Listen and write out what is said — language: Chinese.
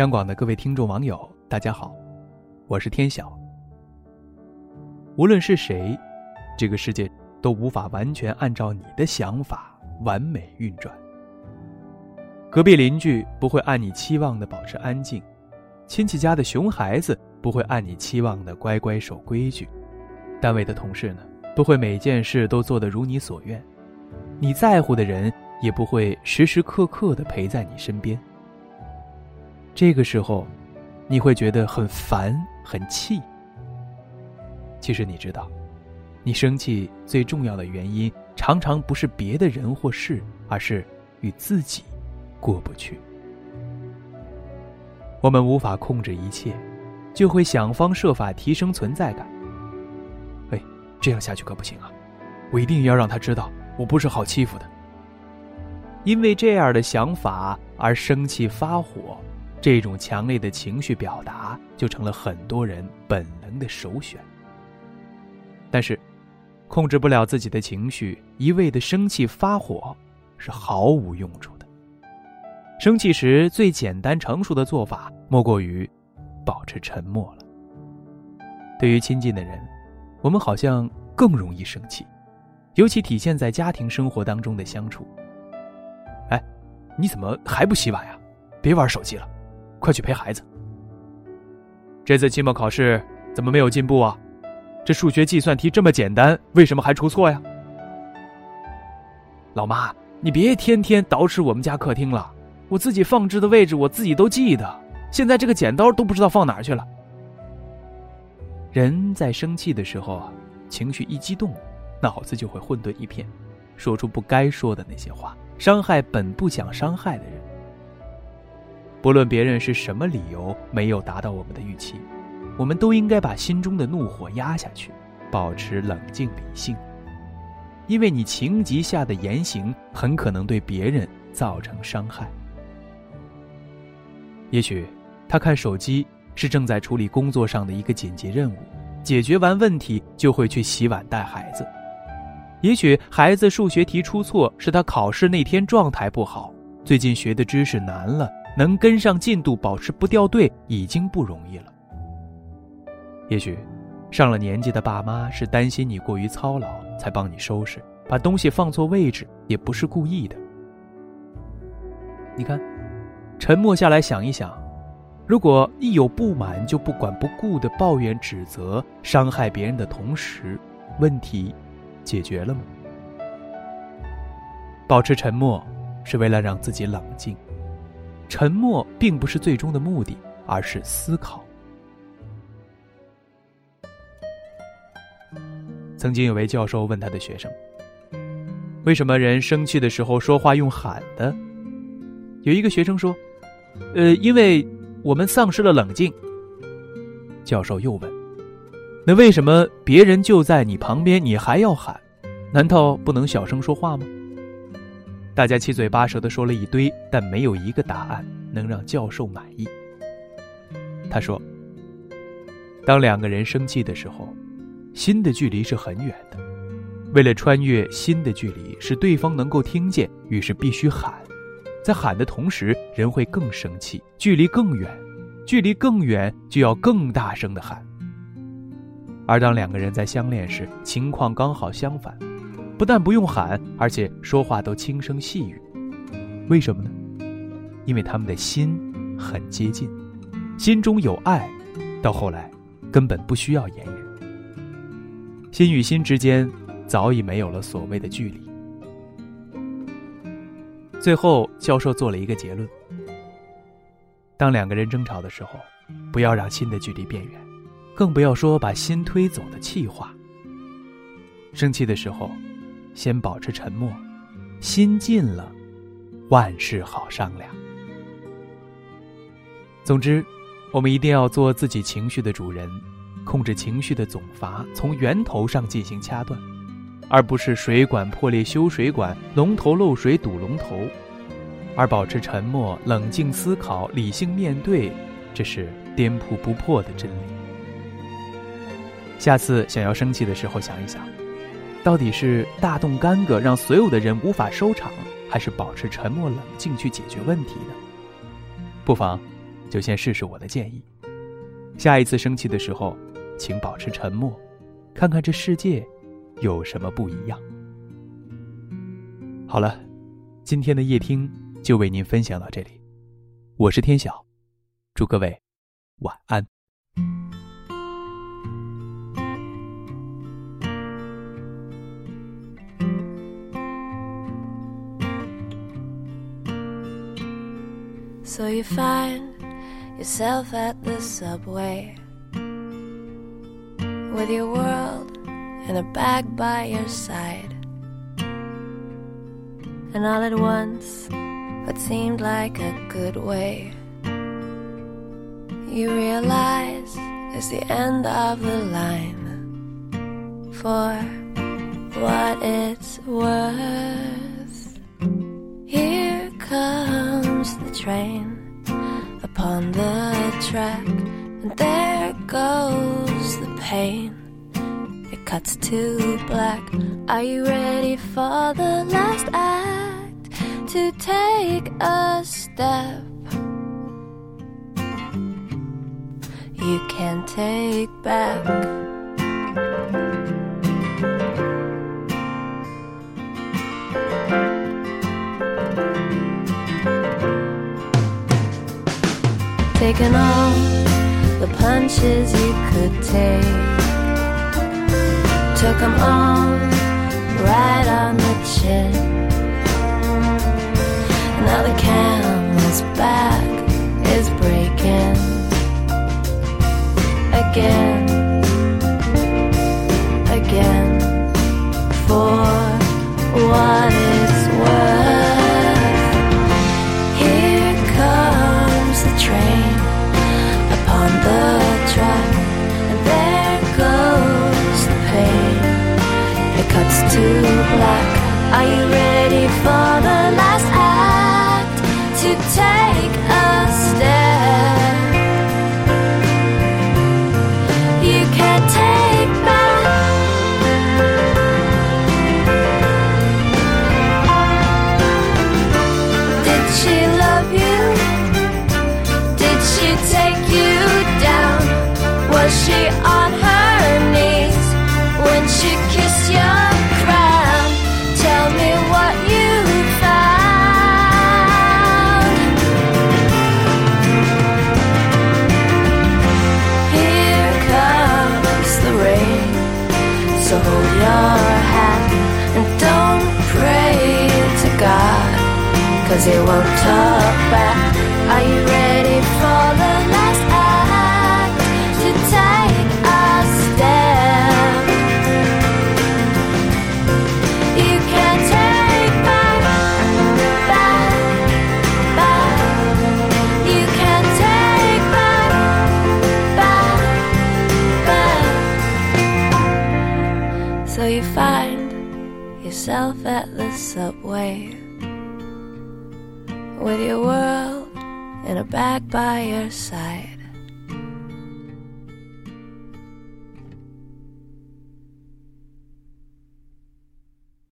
央广的各位听众网友，大家好，我是天晓。无论是谁，这个世界都无法完全按照你的想法完美运转。隔壁邻居不会按你期望的保持安静，亲戚家的熊孩子不会按你期望的乖乖守规矩，单位的同事呢不会每件事都做得如你所愿，你在乎的人也不会时时刻刻的陪在你身边。这个时候，你会觉得很烦、很气。其实你知道，你生气最重要的原因，常常不是别的人或事，而是与自己过不去。我们无法控制一切，就会想方设法提升存在感。哎，这样下去可不行啊！我一定要让他知道，我不是好欺负的。因为这样的想法而生气发火。这种强烈的情绪表达就成了很多人本能的首选。但是，控制不了自己的情绪，一味的生气发火，是毫无用处的。生气时最简单成熟的做法，莫过于保持沉默了。对于亲近的人，我们好像更容易生气，尤其体现在家庭生活当中的相处。哎，你怎么还不洗碗呀？别玩手机了。快去陪孩子。这次期末考试怎么没有进步啊？这数学计算题这么简单，为什么还出错呀？老妈，你别天天捯饬我们家客厅了，我自己放置的位置我自己都记得，现在这个剪刀都不知道放哪儿去了。人在生气的时候，情绪一激动，脑子就会混沌一片，说出不该说的那些话，伤害本不想伤害的人。不论别人是什么理由没有达到我们的预期，我们都应该把心中的怒火压下去，保持冷静理性。因为你情急下的言行很可能对别人造成伤害。也许他看手机是正在处理工作上的一个紧急任务，解决完问题就会去洗碗带孩子。也许孩子数学题出错是他考试那天状态不好，最近学的知识难了。能跟上进度，保持不掉队，已经不容易了。也许，上了年纪的爸妈是担心你过于操劳，才帮你收拾，把东西放错位置，也不是故意的。你看，沉默下来想一想，如果一有不满就不管不顾的抱怨指责，伤害别人的同时，问题解决了吗？保持沉默，是为了让自己冷静。沉默并不是最终的目的，而是思考。曾经有位教授问他的学生：“为什么人生气的时候说话用喊的？”有一个学生说：“呃，因为我们丧失了冷静。”教授又问：“那为什么别人就在你旁边，你还要喊？难道不能小声说话吗？”大家七嘴八舌的说了一堆，但没有一个答案能让教授满意。他说：“当两个人生气的时候，心的距离是很远的。为了穿越心的距离，使对方能够听见，于是必须喊。在喊的同时，人会更生气，距离更远，距离更远就要更大声的喊。而当两个人在相恋时，情况刚好相反。”不但不用喊，而且说话都轻声细语，为什么呢？因为他们的心很接近，心中有爱，到后来根本不需要言语。心与心之间早已没有了所谓的距离。最后，教授做了一个结论：当两个人争吵的时候，不要让心的距离变远，更不要说把心推走的气话。生气的时候。先保持沉默，心静了，万事好商量。总之，我们一定要做自己情绪的主人，控制情绪的总阀，从源头上进行掐断，而不是水管破裂修水管，龙头漏水堵龙头。而保持沉默、冷静思考、理性面对，这是颠扑不破的真理。下次想要生气的时候，想一想。到底是大动干戈让所有的人无法收场，还是保持沉默冷静去解决问题呢？不妨就先试试我的建议。下一次生气的时候，请保持沉默，看看这世界有什么不一样。好了，今天的夜听就为您分享到这里，我是天晓，祝各位晚安。So you find yourself at the subway with your world in a bag by your side. And all at once, what seemed like a good way, you realize it's the end of the line. For what it's worth, train upon the track, and there goes the pain. It cuts to black. Are you ready for the last act? To take a step you can take back. Taking all the punches you could take. Took them all right on the chin. Now the camel's back is breaking again, So hold your hat and don't pray to God, cause he won't talk back. Are you ready for find yourself at the subway with your world in a bag by your side.